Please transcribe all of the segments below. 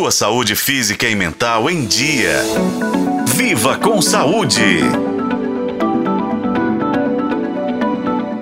Sua saúde física e mental em dia. Viva com saúde!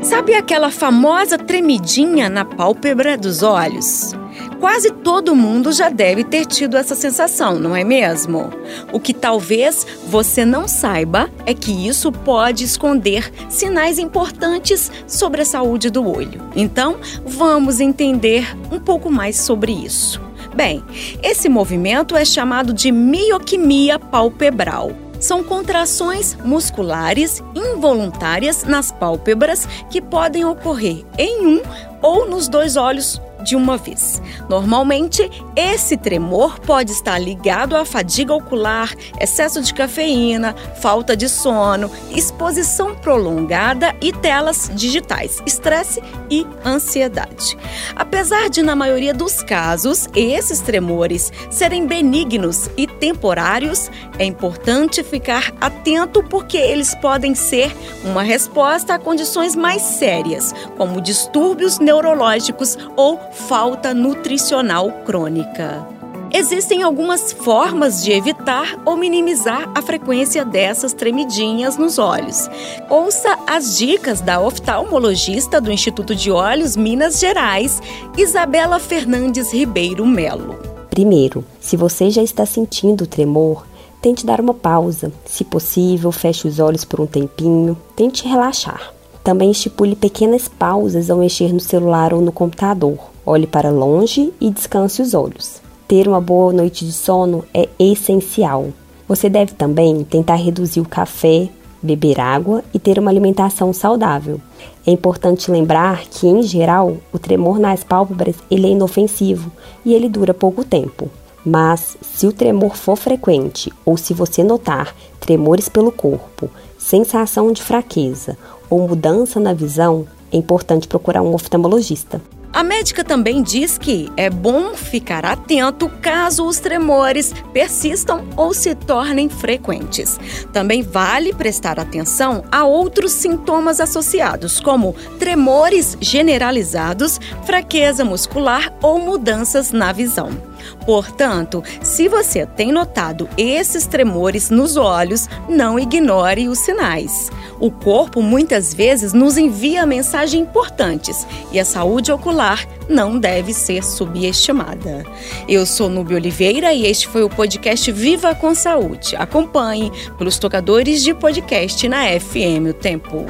Sabe aquela famosa tremidinha na pálpebra dos olhos? Quase todo mundo já deve ter tido essa sensação, não é mesmo? O que talvez você não saiba é que isso pode esconder sinais importantes sobre a saúde do olho. Então, vamos entender um pouco mais sobre isso. Bem, esse movimento é chamado de mioquimia palpebral. São contrações musculares involuntárias nas pálpebras que podem ocorrer em um ou nos dois olhos de uma vez. Normalmente, esse tremor pode estar ligado à fadiga ocular, excesso de cafeína, falta de sono, exposição prolongada e telas digitais, estresse e ansiedade. Apesar de, na maioria dos casos, esses tremores serem benignos e temporários, é importante ficar atento porque eles podem ser uma resposta a condições mais sérias, como distúrbios neurológicos ou falta nutricional crônica. Existem algumas formas de evitar ou minimizar a frequência dessas tremidinhas nos olhos. Ouça as dicas da oftalmologista do Instituto de Olhos Minas Gerais, Isabela Fernandes Ribeiro Melo. Primeiro, se você já está sentindo tremor, tente dar uma pausa. Se possível, feche os olhos por um tempinho, tente relaxar. Também estipule pequenas pausas ao mexer no celular ou no computador. Olhe para longe e descanse os olhos. Ter uma boa noite de sono é essencial. Você deve também tentar reduzir o café, beber água e ter uma alimentação saudável. É importante lembrar que, em geral, o tremor nas pálpebras ele é inofensivo e ele dura pouco tempo. Mas, se o tremor for frequente ou se você notar tremores pelo corpo, sensação de fraqueza ou mudança na visão, é importante procurar um oftalmologista. A médica também diz que é bom ficar atento caso os tremores persistam ou se tornem frequentes. Também vale prestar atenção a outros sintomas associados, como tremores generalizados, fraqueza muscular ou mudanças na visão. Portanto, se você tem notado esses tremores nos olhos, não ignore os sinais. O corpo muitas vezes nos envia mensagens importantes e a saúde ocular não deve ser subestimada. Eu sou Nubia Oliveira e este foi o podcast Viva com Saúde. Acompanhe pelos tocadores de podcast na FM O Tempo.